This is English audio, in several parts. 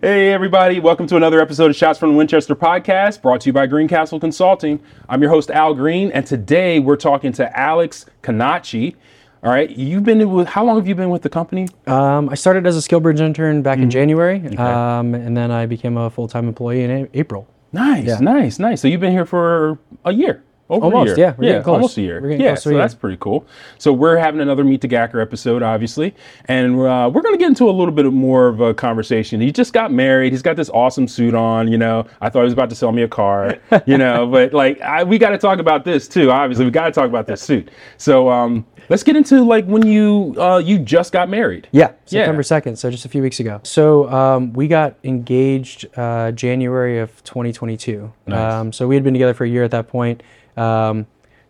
Hey, everybody. Welcome to another episode of Shots from the Winchester podcast brought to you by Greencastle Consulting. I'm your host, Al Green, and today we're talking to Alex Canacci. All right. You've been with, how long have you been with the company? Um, I started as a SkillBridge intern back Mm-hmm. in January, um, and then I became a full time employee in a- April. Nice, Yeah. nice, nice. So you've been here for a year. Over Almost, a year. yeah, we're getting close. almost a year. Yeah, so that's pretty cool. So we're having another Meet the GACer episode, obviously, and uh, we're going to get into a little bit more of a conversation. He just got married. He's got this awesome suit on. You know, I thought he was about to sell me a car. You know, but like I, we got to talk about this too. Obviously, we got to talk about this suit. So um, let's get into like when you uh, you just got married. Yeah, September 2nd, so just a few weeks ago. So um, we got engaged uh, January of 2022. Nice. Um, so we had been together for a year at that point. Um,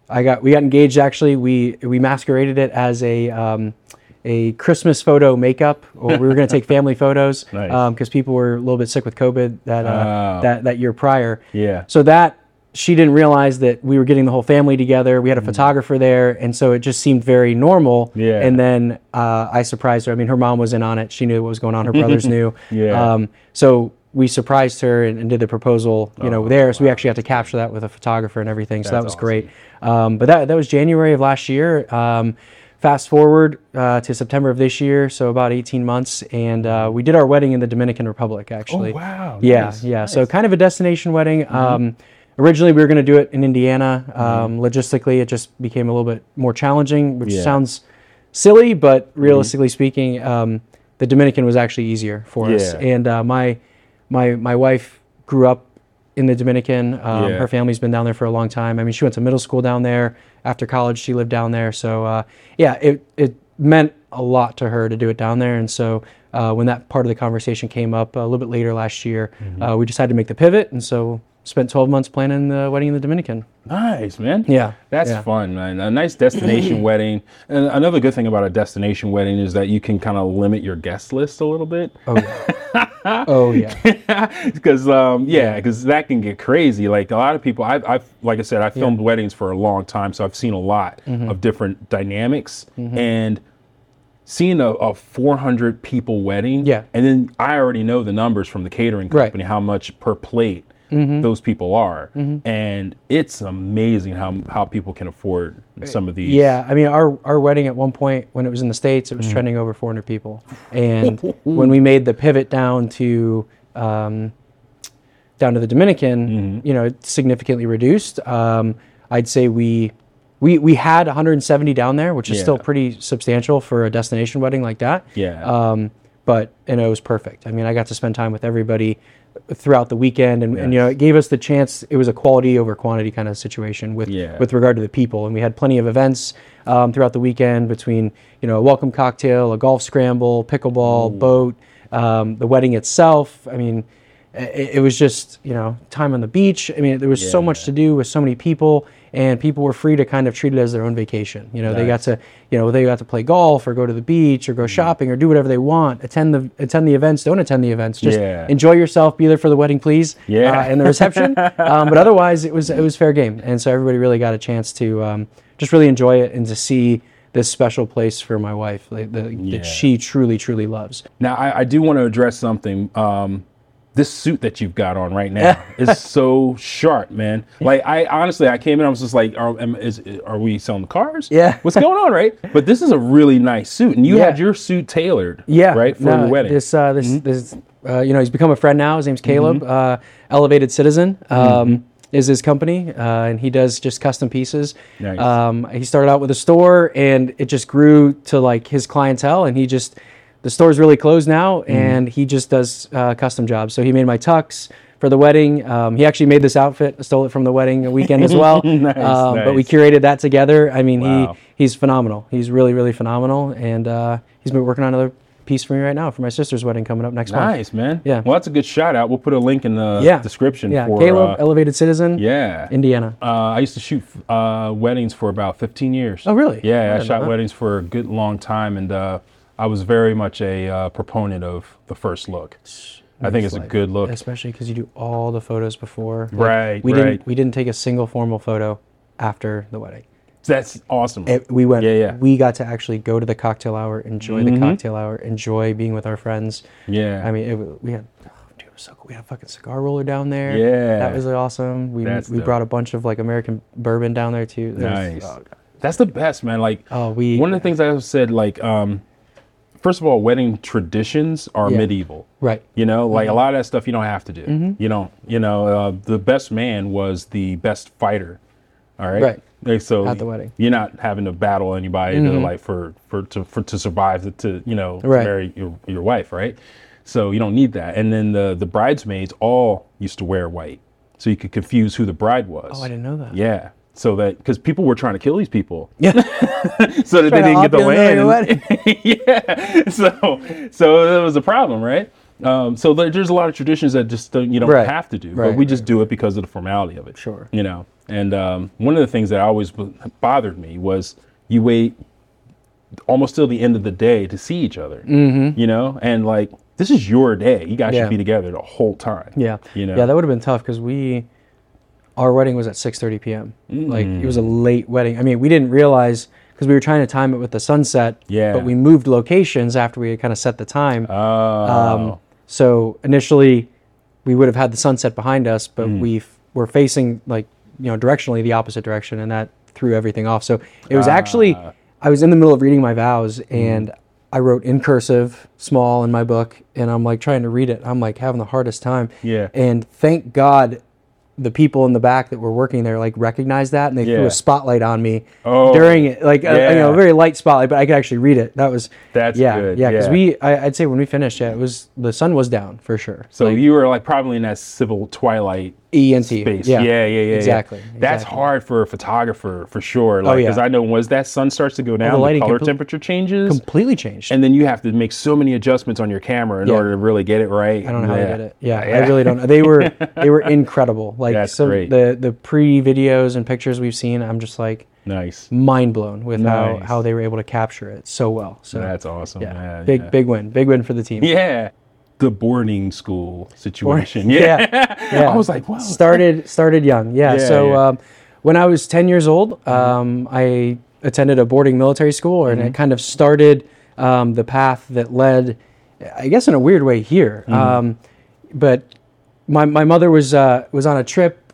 I got we got engaged actually. We we masqueraded it as a um, a Christmas photo makeup, or we were going to take family photos Nice. because people were a little bit sick with COVID that uh, Oh. that that year prior. Yeah. So that she didn't realize that we were getting the whole family together. We had a photographer there, and so it just seemed very normal. Mm. Yeah. And then uh, I surprised her. I mean, her mom was in on it. She knew what was going on. Her brothers knew. Yeah. Um, so we surprised her and, and did the proposal, you know, Oh, there. So we actually got to capture that with a photographer and everything. So that was awesome. great. Um, but that that was January of last year. Um, fast forward uh, to September of this year, so about 18 months, and uh, we did our wedding in the Dominican Republic. Actually. Oh, wow. Yeah, Nice, yeah. nice. So kind of a destination wedding. Um, originally, we were going to do it in Indiana. Um, Logistically, it just became a little bit more challenging, which Yeah. sounds silly, but realistically speaking, um, the Dominican was actually easier for us. And uh, my my my wife grew up in the Dominican. Um, Yeah. Her family's been down there for a long time. I mean, she went to middle school down there. After college, she lived down there. So uh, yeah, it it meant a lot to her to do it down there. And so uh, when that part of the conversation came up a little bit later last year, Mm-hmm. uh, we decided to make the pivot. And so spent 12 months planning the wedding in the Dominican. Nice, man. Yeah, That's yeah. fun, man. A nice destination wedding. And another good thing about a destination wedding is that you can kind of limit your guest list a little bit. Oh yeah. oh yeah. Because, um, yeah, because that can get crazy. Like a lot of people, I've, I've like I said, I filmed weddings for a long time, so I've seen a lot Mm-hmm. of different dynamics. And seeing a, a 400 people wedding, Yeah. and then I already know the numbers from the catering Right. Mm-hmm. company, how much per plate those people are. And it's amazing how, how people can afford some of these. Yeah, I mean, our, our wedding at one point when it was in the States, it was trending over 400 people. And when we made the pivot down to um, down to the Dominican, you know, it significantly reduced. Um, I'd say we, we we had 170 down there, which is still pretty substantial for a destination wedding like that. Yeah. Um, but you know, it was perfect. I mean, I got to spend time with everybody throughout the weekend, and, and you know, it gave us the chance. It was a quality over quantity kind of situation with Yeah. with regard to the people, and we had plenty of events um, throughout the weekend between you know a welcome cocktail, a golf scramble, pickleball, boat, um, the wedding itself. I mean, it, it was just you know time on the beach. I mean, there was so much to do with so many people, and people were free to kind of treat it as their own vacation. You know, they got to you know they got to play golf or go to the beach or go shopping or do whatever they want. Attend the attend the events. Don't attend the events. Just Yeah. enjoy yourself. Be there for the wedding, please. Yeah. uh, and the reception. um, but otherwise, it was it was fair game, and so everybody really got a chance to um, just really enjoy it and to see this special place for my wife like, the, Yeah. that she truly truly loves. Now, I, I do want to address something. Um, this suit that you've got on right now is so sharp, man. Like, I honestly, I came in, I was just like, are, is, are we selling the cars? Yeah. What's going on, right? But this is a really nice suit, and you Yeah. had your suit tailored, Yeah, right, for no, your wedding. Mm-hmm. This uh, this this uh, you know he's become a friend now. His name's Caleb. Uh, Elevated Citizen um, Mm-hmm. is his company, uh, and he does just custom pieces. Nice. Um, he started out with a store, and it just grew to like his clientele, and he just the store's really closed now, Mm-hmm. and he just does uh, custom jobs. So he made my tux. For the wedding, um, he actually made this outfit. Stole it from the wedding weekend as well. Nice, um, But we curated that together. I mean, Wow. he he's phenomenal. He's really really phenomenal, and uh, he's been working on another piece for me right now for my sister's wedding coming up next month. nice, man. Yeah. Well, that's a good shout out. We'll put a link in the Yeah. description Yeah, for. Caleb, uh, Elevated Citizen, yeah. Indiana. Uh, I used to shoot uh, weddings for about 15 years. Oh, really? Yeah, I, know shot weddings for a good long time, and uh, I was very much a uh, proponent of the first look. I think it's a good look. especially because you do all the photos before. Like, Right, We right. didn't we didn't take a single formal photo after the wedding. That's awesome. It, we went. Yeah, yeah. We got to actually go to the cocktail hour, enjoy the cocktail hour, enjoy being with our friends. yeah. I mean, it, we had dude was so cool. We had a fucking cigar roller down there. Yeah. that was awesome. We That's we dope. brought a bunch of like American bourbon down there too. It was- Nice. oh. That's the best, man. Like Oh, we- one of the things I said, like, um, first of all, wedding traditions are Yeah. medieval. right. You know, like a mm-hmm. lot of that stuff you don't have to do. Mm-hmm. You don't. You know, uh, the best man was the best fighter. All right. Right. Like, so At the wedding. you're not having to battle anybody to mm-hmm. like for for to for to survive to, to you know Right. marry your your wife, right? So you don't need that. And then the the bridesmaids all used to wear white, so you could confuse who the bride was. Oh, I didn't know that. Yeah. So that because people were trying to kill these people, Yeah. so that they didn't get the op you in the land. yeah. So so that was a problem, right? Um, so there's a lot of traditions that just don't, you don't Right. have to do, but we just do it because of the formality of it. Sure. You know, and um, one of the things that always bothered me was you wait almost till the end of the day to see each other. Mm-hmm. You know, and like this is your day. You guys Yeah. should be together the whole time. Yeah. You know. Yeah, that would have been tough because we, our wedding was at 6:30 p.m. Like it was a Mm. late wedding. I mean, we didn't realize because we were trying to time it with the sunset. Yeah. But we moved locations after we had kind of set the time. Oh. Um, so initially, we would have had the sunset behind us, but Mm. we f- were facing like you know directionally the opposite direction, and that threw everything off. So it was Ah. actually I was in the middle of reading my vows, and I wrote in cursive, small in my book, and I'm like trying to read it. I'm like having the hardest time. Yeah. And thank God. The people in the back that were working there like recognized that and they threw a spotlight on me Oh, during it, like a, you know, a very light spotlight, but I could actually read it. That was That's yeah, good, yeah. Because yeah. we, I, I'd say when we finished, yeah, it was the sun was down for sure. So like, you were like probably in that civil twilight ENT space. Yeah, yeah, yeah, yeah. Exactly. yeah. That's exactly. hard for a photographer for sure. Oh, like, yeah. because I know once that sun starts to go down, the, lighting color compl- temperature changes, Completely changed. and then you have to make so many adjustments on your camera in Yeah. order to really get it right. I don't know how yeah. they did it. Yeah, I really don't know. They were they were incredible. Like That's some great. the the pre videos and pictures we've seen, I'm just like Nice. mind blown with how Nice. how they were able to capture it so well. So That's awesome. yeah, man. big yeah. big win, big win for the team. Yeah. The boarding school situation. yeah, yeah. Yeah. I was like, wow. started started young. Yeah. Yeah, so. Mm-hmm. Um, when I was 10 years old, um, I attended a boarding military school, and Mm-hmm. it kind of started um, the path that led, I guess, in a weird way here. Mm-hmm. Um, but my my mother was uh, was on a trip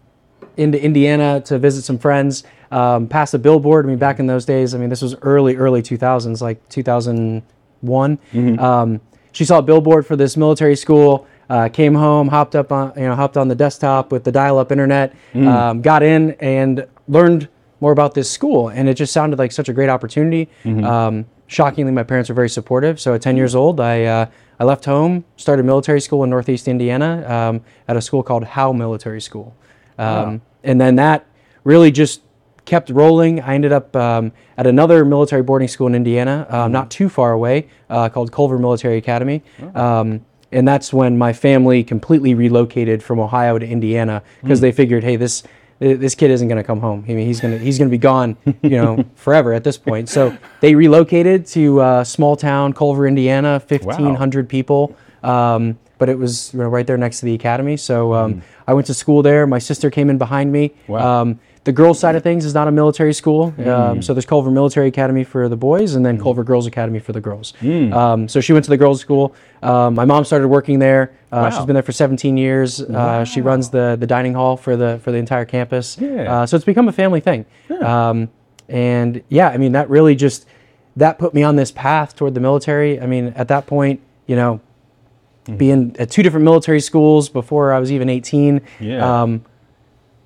into Indiana to visit some friends. Um, past a billboard. I mean, back in those days, I mean, this was early, early 2000s, like 2001. Mm-hmm. She saw a billboard for this military school. Uh, came home, hopped up on, you know, hopped on the desktop with the dial-up internet, Mm. um, got in and learned more about this school. And it just sounded like such a great opportunity. Mm-hmm. Um, shockingly, my parents were very supportive. So at 10 years old, I uh, I left home, started military school in Northeast Indiana um, at a school called Howe Military School, um, and then that really just kept rolling. I ended up um, at another military boarding school in Indiana, um, not too far away, uh, called Culver Military Academy. Um, and that's when my family completely relocated from Ohio to Indiana because they figured, hey, this this kid isn't going to come home. I mean, he's gonna he's gonna be gone, you know, forever at this point. So they relocated to uh, small town Culver, Indiana, fifteen hundred people. Um, but it was you know, right there next to the academy. So um, I went to school there. My sister came in behind me. Wow. Um, the girls' side of things is not a military school. Um, so there's Culver Military Academy for the boys, and then Culver Girls Academy for the girls. Um, so she went to the girls' school. Um, my mom started working there. Uh, She's Wow. been there for 17 years. Uh, she runs the the dining hall for the for the entire campus. Yeah. Uh, so it's become a family thing. Um, and yeah, I mean that really just that put me on this path toward the military. I mean, at that point, you know, Mm-hmm. being at two different military schools before I was even 18. Yeah.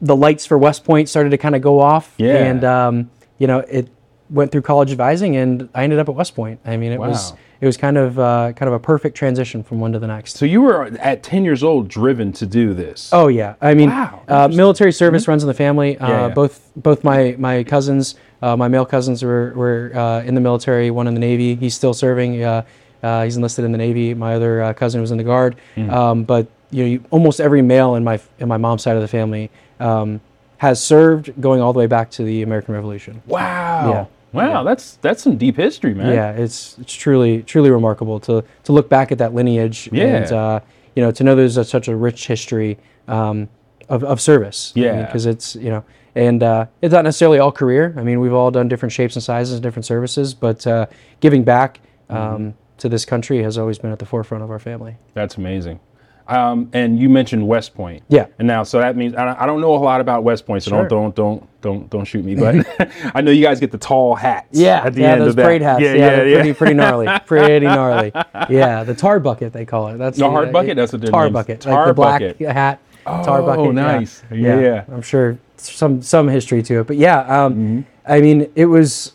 The lights for West Point started to kind of go off. Yeah. And um, you know, it went through college advising, and I ended up at West Point. I mean, it was it was kind of uh, kind of a perfect transition from one to the next. So you were at 10 years old driven to do this. Oh yeah, I mean, Wow, uh, military service runs in the family. Uh, Mm-hmm. Yeah, yeah. Both both my my cousins, uh, my male cousins were were uh, in the military. One in the Navy. He's still serving. Uh, uh, he's enlisted in the Navy. My other uh, cousin was in the Guard. Mm. Um, but you know, you, almost every male in my in my mom's side of the family um, has served, going all the way back to the American Revolution. Wow. Yeah. Wow, that's that's some deep history, man. Yeah, it's it's truly truly remarkable to to look back at that lineage Yeah. and uh, you know to know there's a, such a rich history um, of of service. Yeah. because it's you know and uh, it's not necessarily all career. I mean, we've all done different shapes and sizes, and different services, but uh, giving back um, Mm-hmm. to this country has always been at the forefront of our family. That's amazing. Um, and you mentioned West Point. Yeah. And now, so that means I, I don't know a lot about West Point, so Sure. don't don't don't don't don't shoot me. But I know you guys get the tall hats. Yeah, At the yeah, end those of that. parade hats. Yeah, Yeah, yeah, they're yeah. pretty pretty gnarly, pretty gnarly. Yeah, the tar bucket they call it. That's The the, hard bucket? That's what their tar name's- bucket, tar like the black bucket. hat, tar Oh, bucket. yeah. nice. Yeah. yeah. I'm sure some some history to it, but yeah, um, Mm-hmm. I mean, it was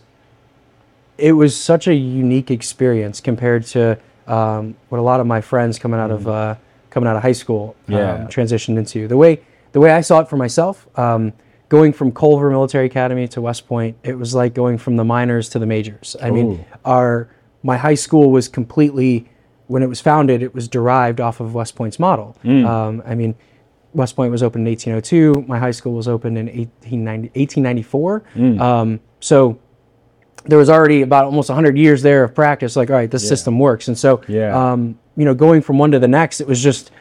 it was such a unique experience compared to um, what a lot of my friends coming out of uh, coming out of high school Mm-hmm. Yeah. um, transitioned into. The way the way I saw it for myself, um, going from Culver Military Academy to West Point, it was like going from the minors to the majors. I Ooh. mean, our my high school was completely when it was founded, it was derived off of West Point's model. Mm. Um, I mean, West Point was opened in 1802. My high school was opened in 1890, 1894. Mm. Um, so there was already about almost 100 years there of practice. Like, all right, this system works. And so, Yeah. um, you know, going from one to the next, it was just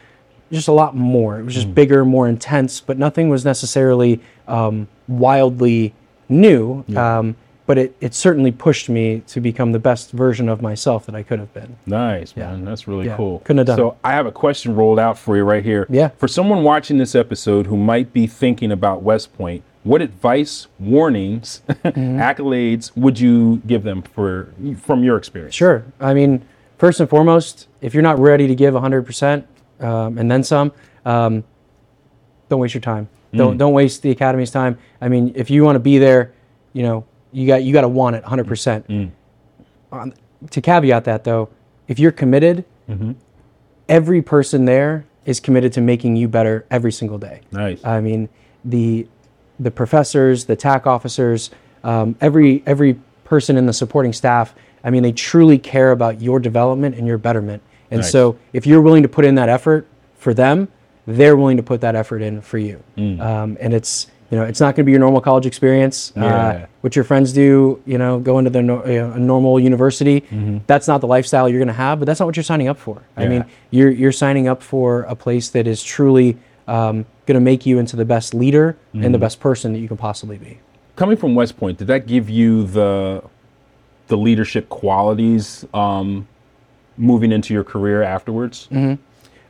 just a lot more. It was Mm. just bigger, more intense, but nothing was necessarily um, wildly new. Um, but it, it certainly pushed me to become the best version of myself that I could have been. Nice, man. That's really Yeah. cool. Couldn't have done So it. I have a question rolled out for you right here. Yeah. For someone watching this episode who might be thinking about West Point, what advice, warnings, Mm-hmm. accolades would you give them for from your experience? Sure. I mean, first and foremost, if you're not ready to give 100% um, and then some, um, don't waste your time. Don't don't waste the academy's time. I mean, if you want to be there, you know, you got you got to want it 100%. Um, to caveat that though, if you're committed, every person there is committed to making you better every single day. Nice. I mean, the the professors, the TAC officers, um, every every person in the supporting staff. I mean, they truly care about your development and your betterment. And Nice. so, if you're willing to put in that effort for them, they're willing to put that effort in for you. Um, and it's you know, it's not going to be your normal college experience. Yeah. Uh, what your friends do, you know, going to the no, you know, a normal university, that's not the lifestyle you're going to have. But that's not what you're signing up for. I mean, you're you're signing up for a place that is truly um, going to make you into the best leader and the best person that you can possibly be. Coming from West Point, did that give you the the leadership qualities um, moving into your career afterwards? Mm-hmm.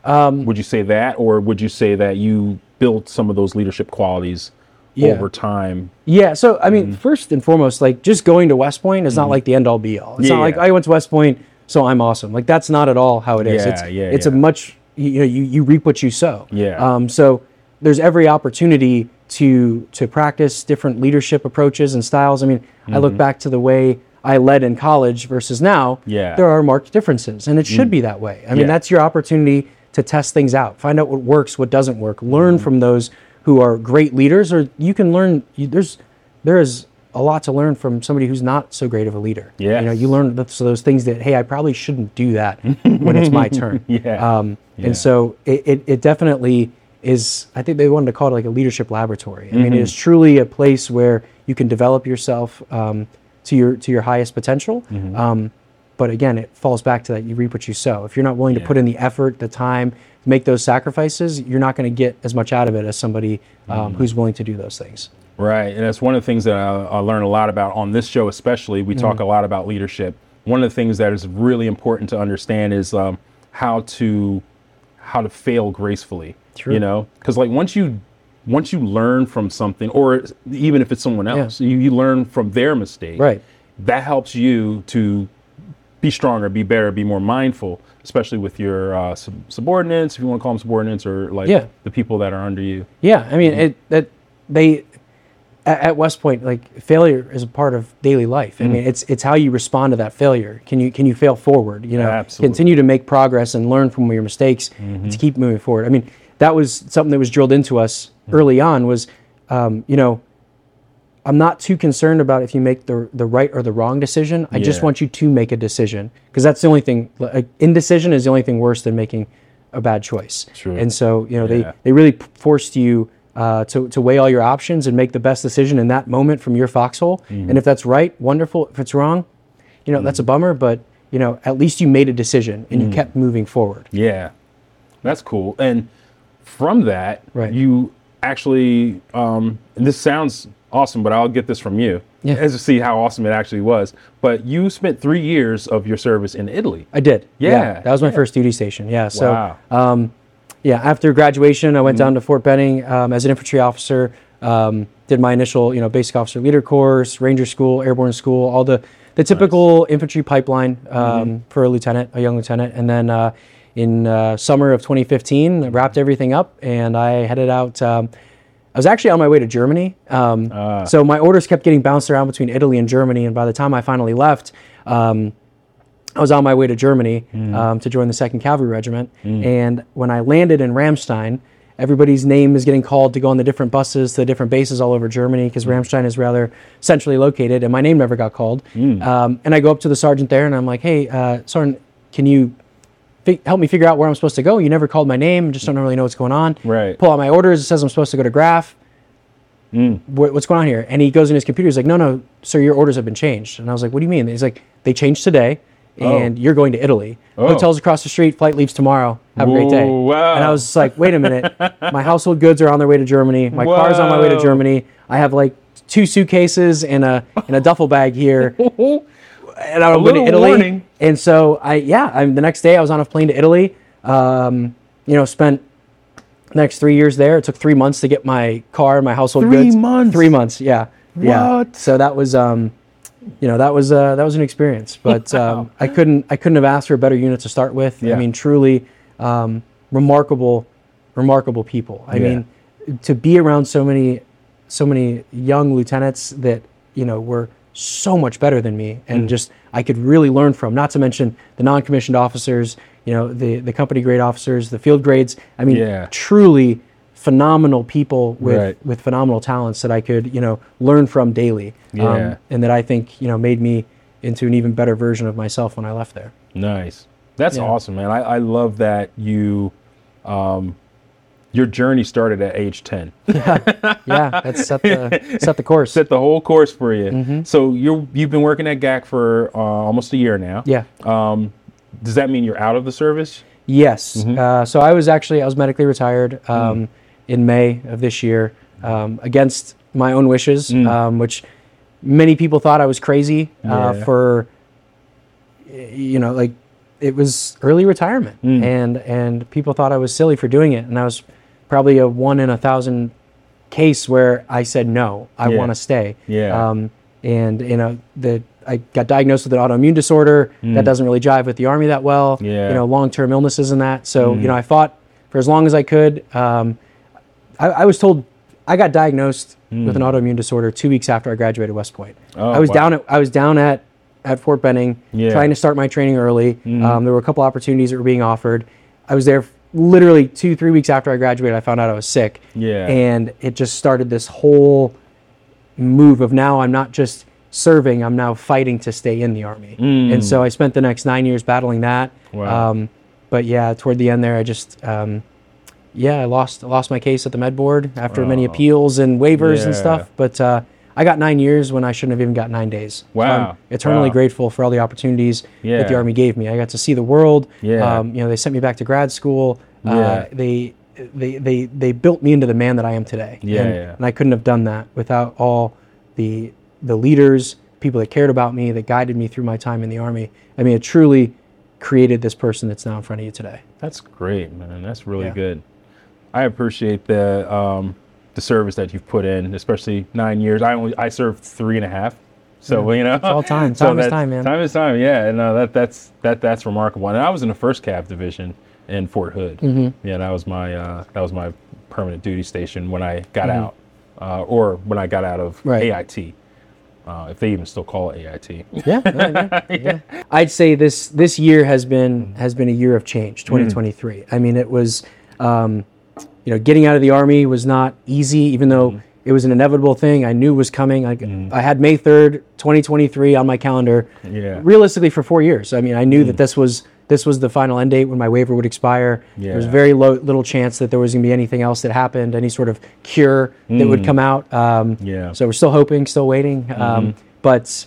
Um, would you say that, or would you say that you built some of those leadership qualities Yeah. over time? Yeah. So I mean, first and foremost, like just going to West Point is not like the end all be all. It's Yeah, not like. I went to West Point, so I'm awesome. Like that's not at all how it is. Yeah, it's yeah, it's a much you know you you reap what you sow. Yeah. Um. So there's every opportunity to to practice different leadership approaches and styles. I mean, I look back to the way I led in college versus now. Mm-hmm. Yeah. There are marked differences, and it should be that way. I mean, Yeah. that's your opportunity to test things out, find out what works, what doesn't work, learn Mm-hmm. from those who are great leaders, or you can learn. You, there's there is a lot to learn from somebody who's not so great of a leader. Yes. You know, you learn those, those things that hey, I probably shouldn't do that when it's my turn. Yeah. Um, Yeah. And so it, it, it definitely is. I think they wanted to call it like a leadership laboratory. I mean, it is truly a place where you can develop yourself um, to your to your highest potential. Um, but again, it falls back to that you reap what you sow. If you're not willing Yeah. to put in the effort, the time, make those sacrifices, you're not going to get as much out of it as somebody um, who's willing to do those things. Right, and that's one of the things that I, I learn a lot about on this show, especially. We talk a lot about leadership. One of the things that is really important to understand is um, how to how to fail gracefully. True. You know, because like once you once you learn from something, or even if it's someone else, you, you learn from their mistake. Right. That helps you to be stronger, be better, be more mindful, especially with your uh, sub- subordinates, if you want to call them subordinates, or like Yeah. the people that are under you. Yeah, I mean, mm-hmm. it that they at, at West Point, like failure is a part of daily life. I mm-hmm. mean, it's it's how you respond to that failure. Can you can you fail forward? You know, Absolutely. continue to make progress and learn from your mistakes and to keep moving forward. I mean, that was something that was drilled into us early on. Was um, you know. I'm not too concerned about if you make the the right or the wrong decision. I just want you to make a decision because that's the only thing. Like, indecision is the only thing worse than making a bad choice. True. And so you know Yeah. they they really forced you uh, to to weigh all your options and make the best decision in that moment from your foxhole. Mm-hmm. And if that's right, wonderful. If it's wrong, you know that's a bummer. But you know at least you made a decision and Mm. you kept moving forward. Yeah, that's cool. And from that, Right. you actually, um, and this sounds awesome, but I'll get this from you Yeah. as to see how awesome it actually was. But you spent three years of your service in Italy. I did. Yeah, that was my yeah. first duty station. Yeah. So Wow. um, Yeah, after graduation, I went down to Fort Benning um, as an infantry officer. Um, did my initial, you know, basic officer leader course, ranger school, airborne school, all the the typical infantry pipeline um, for a lieutenant, a young lieutenant, and then uh, in uh, summer of 2015, I wrapped everything up and I headed out. Um, I was actually on my way to Germany. Um, So my orders kept getting bounced around between Italy and Germany, and by the time I finally left. Um, I was on my way to Germany um, to join the Second Cavalry Regiment, and when I landed in Ramstein, everybody's name is getting called to go on the different buses to the different bases all over Germany because Ramstein is rather centrally located, and my name never got called. Um, and I go up to the sergeant there, and I'm like, "Hey, uh, sergeant, can you help me figure out where I'm supposed to go? You never called my name, just don't really know what's going on." Right. Pull out my orders. It says I'm supposed to go to Graf mm. what, what's going on here? And he goes in his computer. He's like, no, no, sir, your orders have been changed. And I was like, what do you mean? He's like, they changed today, oh. and you're going to Italy. Oh. Hotels across the street. Flight leaves tomorrow. Have a great day. Whoa, wow. And I was just like, wait a minute. my household goods are on their way to Germany. My car's on my way to Germany. I have like two suitcases and a and a duffel bag here. and I'm going to Italy. warning. And so I, yeah, I'm, the next day I was on a plane to Italy. Um, you know, spent the next three years there. It took three months to get my car and my household Three goods. months? Three months. Yeah. Yeah. So that was, um, you know, that was uh, that was an experience. But um, I couldn't I couldn't have asked for a better unit to start with. Yeah. I mean, truly um, remarkable, remarkable people. I Yeah. mean, to be around so many so many young lieutenants that you know were so much better than me and Mm. just I could really learn from not to mention the non-commissioned officers you know the the company grade officers the field grades I mean Yeah. truly phenomenal people with Right. with phenomenal talents that I could you know learn from daily Um, and that I think you know made me into an even better version of myself when I left there Nice. That's Yeah. awesome, man. I, I love that you, um, your journey started at age 10. yeah that's set the set the course Set the whole course for you. Mm-hmm. So you're, you've been working at GAC for uh, almost a year now. yeah Um, does that mean you're out of the service? Yes. Mm-hmm. Uh, so I was actually I was medically retired Mm. um, in May of this year um, against my own wishes, um, which many people thought I was crazy uh, Mm. Yeah. for. You know, like it was early retirement, Mm. and and people thought I was silly for doing it, and I was probably a one in a thousand case where I said no, I Yeah. want to stay. Yeah. Um, and you know the I got diagnosed with an autoimmune disorder that doesn't really jive with the army that well. Mm. Yeah. You know, long-term illnesses and that. So you know, I fought for as long as I could. Um, I, I was told I got diagnosed with an autoimmune disorder two weeks after I graduated West Point. Mm. Oh, I was wow. down at I was down at at Fort Benning Yeah. Mm. trying to start my training early. Um, there were a couple opportunities that were being offered. I was there literally two three weeks after I graduated. I found out I was sick. Yeah. And it just started this whole move of now I'm not just serving, I'm now fighting to stay in the army. And so I spent the next nine years battling that. Mm. Wow. Um, but yeah, toward the end there, I just, um, yeah, I lost lost my case at the med board after many appeals and waivers and stuff. But uh, I got nine years when I shouldn't have even got nine days. So Wow. I'm eternally Wow. grateful for all the opportunities that the army gave me. I got to see the world. Yeah. Um, you know, they sent me back to grad school. Yeah. Uh, they they they they built me into the man that I am today. Yeah, and, yeah. and I couldn't have done that without all the the leaders, people that cared about me, that guided me through my time in the army. I mean, it truly created this person that's now in front of you today. That's great, man. That's really Yeah. good. I appreciate the um, the service that you've put in, especially nine years. I only I served three and a half, so you know, all time. so Time is time, man. Time is time. Yeah, and uh, that that's that that's remarkable. And I was in the first Cav division in Fort Hood. Mm-hmm. Yeah, that was my uh, that was my permanent duty station when I got Mm-hmm. out, uh, or when I got out of Right. AIT, uh, if they even still call it AIT. Yeah, yeah, yeah, yeah. I'd say this this year has been has been a year of change. 2023. I mean, it was, um, you know, getting out of the army was not easy, even though it was an inevitable thing. I knew was coming. I, I had May 3rd, 2023 on my calendar. Yeah. Realistically, for four years. I mean, I knew that this was this was the final end date when my waiver would expire. Yeah. There was very low, little chance that there was going to be anything else that happened, any sort of cure that would come out. Um, Yeah. So we're still hoping, still waiting. Um, but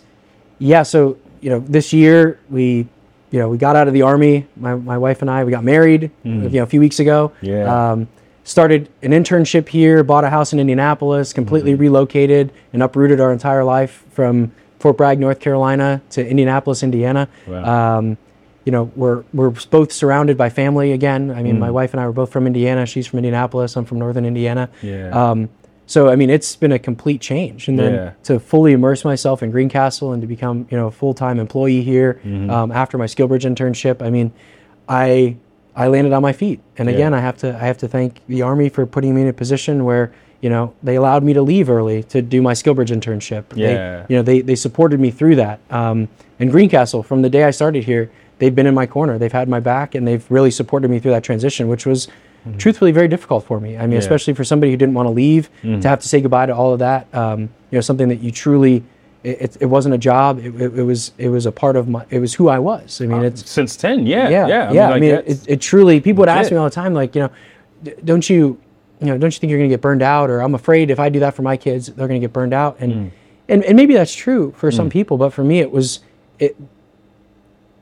yeah, so you know, this year we, you know, we got out of the army. My, my wife and I, we got married, you know, a few weeks ago. Yeah. Um, started an internship here, bought a house in Indianapolis, completely relocated and uprooted our entire life from Fort Bragg, North Carolina, to Indianapolis, Indiana. Wow. Um, you know, we're we're both surrounded by family again. I mean, my wife and I were both from Indiana. She's from Indianapolis. I'm from Northern Indiana. Yeah. Um, so I mean, it's been a complete change, and then Yeah. to fully immerse myself in Greencastle and to become you know a full time employee here Mm-hmm. um, after my Skillbridge internship. I mean, I I landed on my feet, and again, Yeah. I have to I have to thank the Army for putting me in a position where you know they allowed me to leave early to do my Skillbridge internship. They- Yeah. you know they they supported me through that. Um, and Greencastle, from the day I started here, they've been in my corner. They've had my back, and they've really supported me through that transition, which was truthfully very difficult for me. I mean, Mm-hmm. Yeah. Mm-hmm. especially for somebody who didn't want to leave, to have to say goodbye to all of that. Um, you know, something that you truly. It, it, it wasn't a job. It, it, it was it was a part of my. It was who I was. I mean, it's Since 10, yeah. yeah, Yeah. yeah. I like, mean, it, it truly. People would ask me all the time, like, you know, don't you, you know, don't you think you're going to get burned out? Or I'm afraid if I do that for my kids, they're going to get burned out. And Mm. and and maybe that's true for some people, but for me, it was it.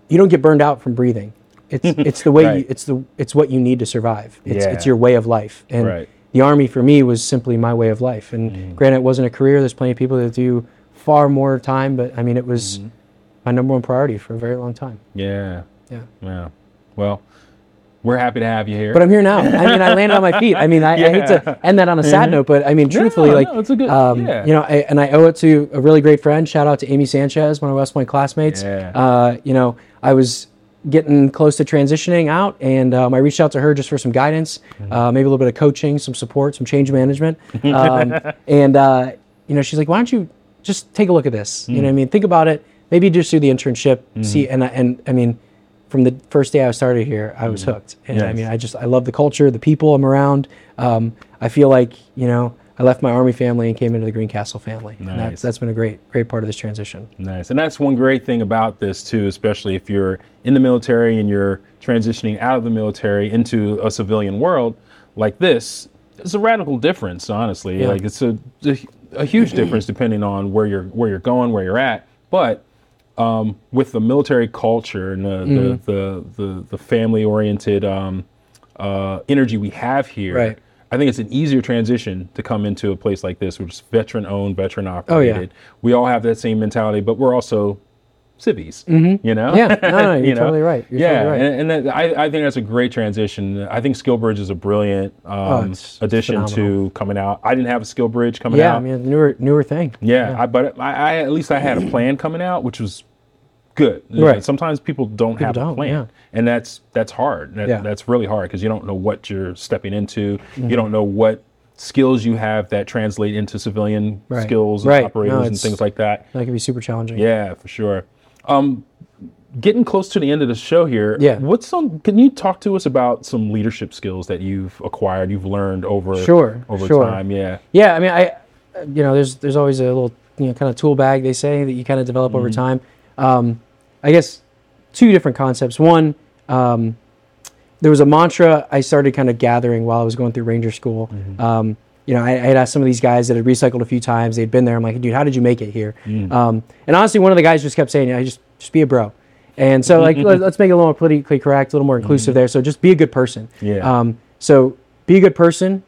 You don't get burned out from breathing. It's it's the way Right. you, it's the it's what you need to survive. It's Yeah. it's your way of life. And Right. the army for me was simply my way of life. And Mm. granted, it wasn't a career. There's plenty of people that do far more time, but I mean, it was Mm-hmm. my number one priority for a very long time. yeah. Yeah. Yeah. Well, we're happy to have you here. But I'm here now. I mean, I landed on my feet. I mean, I, I hate to end that on a sad note, but I mean, truthfully, like, no, it's a good- um, yeah. you know, I, and I owe it to a really great friend. Shout out to Amy Sanchez, one of West Point classmates. Yeah. Uh, you know, I was getting close to transitioning out, and um, I reached out to her just for some guidance, Mm-hmm. uh, maybe a little bit of coaching, some support, some change management. Um, and uh, you know, she's like, "Why don't you just take a look at this? You know, what I mean, think about it. Maybe just do the internship, Mm-hmm. see." And I- and I mean. From the first day I started here, I was hooked, and I mean, I just I love the culture, the people I'm around. Um, I feel like you know I left my army family and came into the Greencastle family. And Nice. that's that's been a great great part of this transition. Nice. And that's one great thing about this, too, especially if you're in the military and you're transitioning out of the military into a civilian world like this. It's a radical difference, honestly. Yeah. Like it's a, a, a huge difference depending on where you're where you're going, where you're at. But um, with the military culture and the Mm-hmm. the, the, the, the family oriented um, uh, energy we have here, Right. I think it's an easier transition to come into a place like this, which is veteran owned, veteran operated. We all have that same mentality, but we're also civvies, you know? Mm-hmm. Yeah, no, no, you're You know? totally right. You're yeah, totally right. and, and that, I, I think that's a great transition. I think Skillbridge is a brilliant um, Oh, addition phenomenal. to coming out. I didn't have a Skillbridge coming Yeah, out. I mean, newer newer thing. Yeah, I, but I, I at least I had a plan coming out, which was good. Right. Sometimes people don't have a don't, plan, yeah. and that's that's hard. That, Yeah. Mm-hmm. That's really hard because you don't know what you're stepping into. You don't know what skills you have that translate into civilian Right. skills and Right. No, operators and things like that. That can be super challenging. Yeah, for sure. Um, getting close to the end of the show here. Yeah. What's some? Can you talk to us about some leadership skills that you've acquired, you've learned over Sure, over sure. time? Yeah. Yeah, I mean, I, you know, there's there's always a little you know kind of tool bag they say that you kind of develop over time. Um, I guess two different concepts. One, um, there was a mantra I started kind of gathering while I was going through Ranger School. Um, you know, I, I had asked some of these guys that had recycled a few times. They'd been there. I'm like, dude, how did you make it here? Um, and honestly, one of the guys just kept saying, "I just just be a bro." And so, like, let, us make it a little more politically correct, a little more inclusive there. So, just be a good person. Yeah. Um, so, be a good person,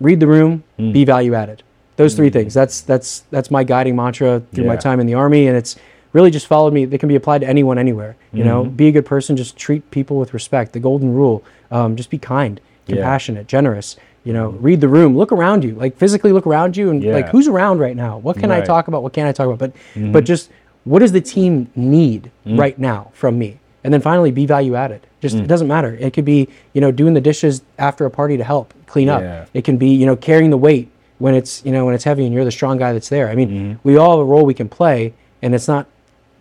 read the room, be value added. Those three things. That's that's that's my guiding mantra through my time in the army, and it's really just followed me. They can be applied to anyone, anywhere. You know, be a good person. Just treat people with respect. The golden rule. Um, just be kind, Yeah. compassionate, generous. You know, read the room. Look around you. Like physically, look around you, and like who's around right now. What can I talk about? What can't I talk about? But but just what does the team need right now from me? And then finally, be value added. Just it doesn't matter. It could be you know doing the dishes after a party to help clean up. Yeah. It can be you know carrying the weight when it's you know when it's heavy and you're the strong guy that's there. I mean, Mm-hmm. we all have a role we can play, and it's not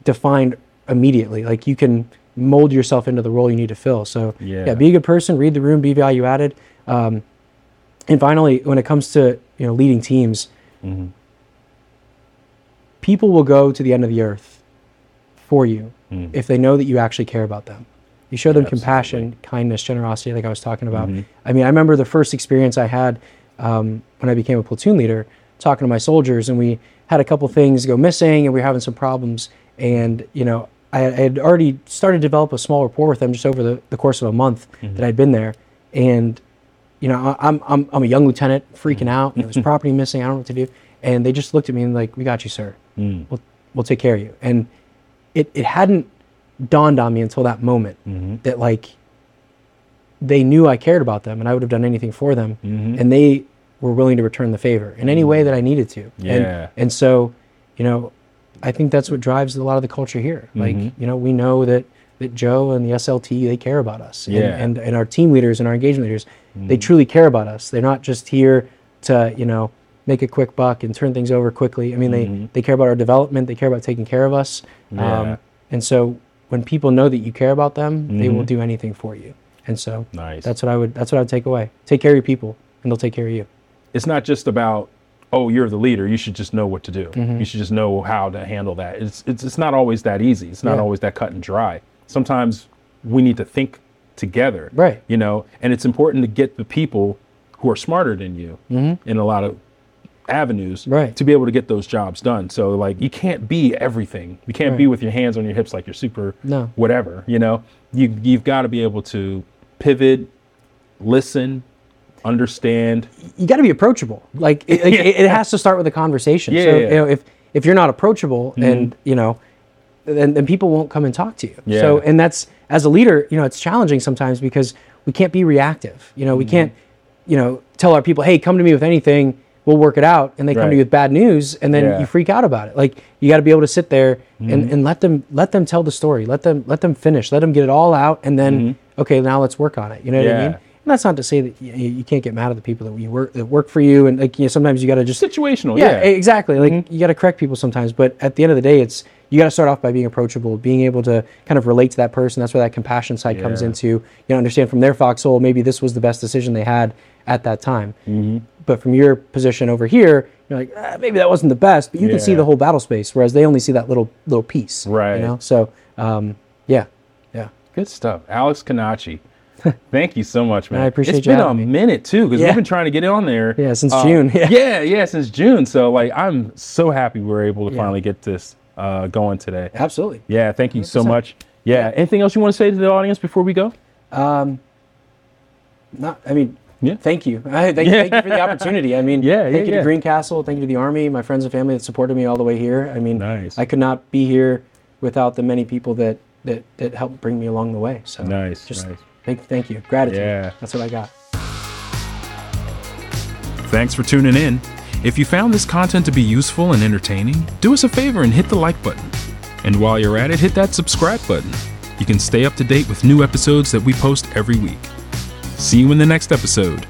defined immediately. Like you can mold yourself into the role you need to fill. So Yeah. be a good person, read the room, be value added. Um, and finally, when it comes to you know leading teams, Mm-hmm. people will go to the end of the earth for you Mm. if they know that you actually care about them. You show them Absolutely. compassion, kindness, generosity, like I was talking about. Mhm. I mean, I remember the first experience I had um, when I became a platoon leader, talking to my soldiers, and we had a couple things go missing, and we were having some problems. And you know, I, I had already started to develop a small rapport with them just over the, the course of a month that I'd been there, and you know, I- I'm I'm, I'm a young lieutenant, freaking out. You know, there's property missing. I don't know what to do. And they just looked at me and like, "We got you, sir. Mm. We'll we'll take care of you." And it it hadn't dawned on me until that moment Mm-hmm. that like they knew I cared about them and I would have done anything for them, Mm-hmm. and they were willing to return the favor in any way that I needed to. Yeah. And, and so, you know, I think that's what drives a lot of the culture here. Like, Mm-hmm. you know, we know that that Joe and the SLT they care about us, and, Yeah. Mm-hmm. and and our team leaders and our engagement leaders, they truly care about us. They're not just here to you know make a quick buck and turn things over quickly. I mean, they they care about our development. They care about taking care of us. Mm-hmm. Yeah. Um, and so when people know that you care about them, they will do anything for you. And so Mm-hmm. Nice. that's what I would that's what I would take away. Take care of your people, and they'll take care of you. it's not just about oh you're the leader you should just know what to do Mm-hmm. you should just know how to handle that it's it's, it's not always that easy it's not Yeah. always that cut and dry sometimes we need to think together Right. you know and it's important to get the people who are smarter than you in a lot of avenues Mm-hmm. Right. to be able to get those jobs done so like you can't be everything you can't be with your hands on your hips like you're super No. whatever you know you you've got to be able to pivot listen understand you got to be approachable. Like it, like, it, it has to start with a conversation. Yeah, so yeah, Mm-hmm. you know, if if you're not approachable and you know, then, then people won't come and talk to you. Yeah. So and that's as a leader, you know, it's challenging sometimes because we can't be reactive. You know, we Mm-hmm. can't, you know, tell our people, hey, come to me with anything. We'll work it out, and they come to you with bad news, and then Yeah. Mm-hmm. you freak out about it. Like you got to be able to sit there and, and let them let them tell the story, let them let them finish, let them get it all out, and then okay, now let's work on it. You know what I Mm-hmm. Mean? And that's not to say that you, you can't get mad at the people that you work that work for you, and like you know, sometimes you got to just situational yeah, yeah, exactly. Like you got to correct people sometimes, but at the end of the day, it's you got to start off by being approachable, being able to kind of relate to that person. That's where that compassion side comes into. You know, understand from their foxhole, maybe this was the best decision they had at that time. Mm-hmm. But from your position over here, you're like ah, maybe that wasn't the best, but you can see the whole battle space, whereas they only see that little little piece. Right. You know, so um, yeah, yeah. Good stuff. Alex Canacci. Thank you so much, man. I appreciate It's been a me. minute too, because Yeah. we've been trying to get on there. Yeah, since uh, June. Yeah. yeah, yeah, since June. So like, I'm so happy we are able to Yeah. finally get this uh, going today. Absolutely. Yeah, thank you so 100%. much. Yeah. Anything else you want to say to the audience before we go? Um, Not, I mean, Yeah. thank you. I, thank, thank you for the opportunity. I mean, Yeah, thank yeah, you yeah. to Greencastle. Thank you to the Army, my friends and family that supported me all the way here. I mean, Nice. I could not be here without the many people that that that helped bring me along the way. So Nice, just nice. thank thank you, gratitude. Yeah. that's what I got. Thanks for tuning in. If you found this content to be useful and entertaining, do us a favor and hit the like button. And while you're at it, hit that subscribe button. You can stay up to date with new episodes that we post every week. See you in the next episode.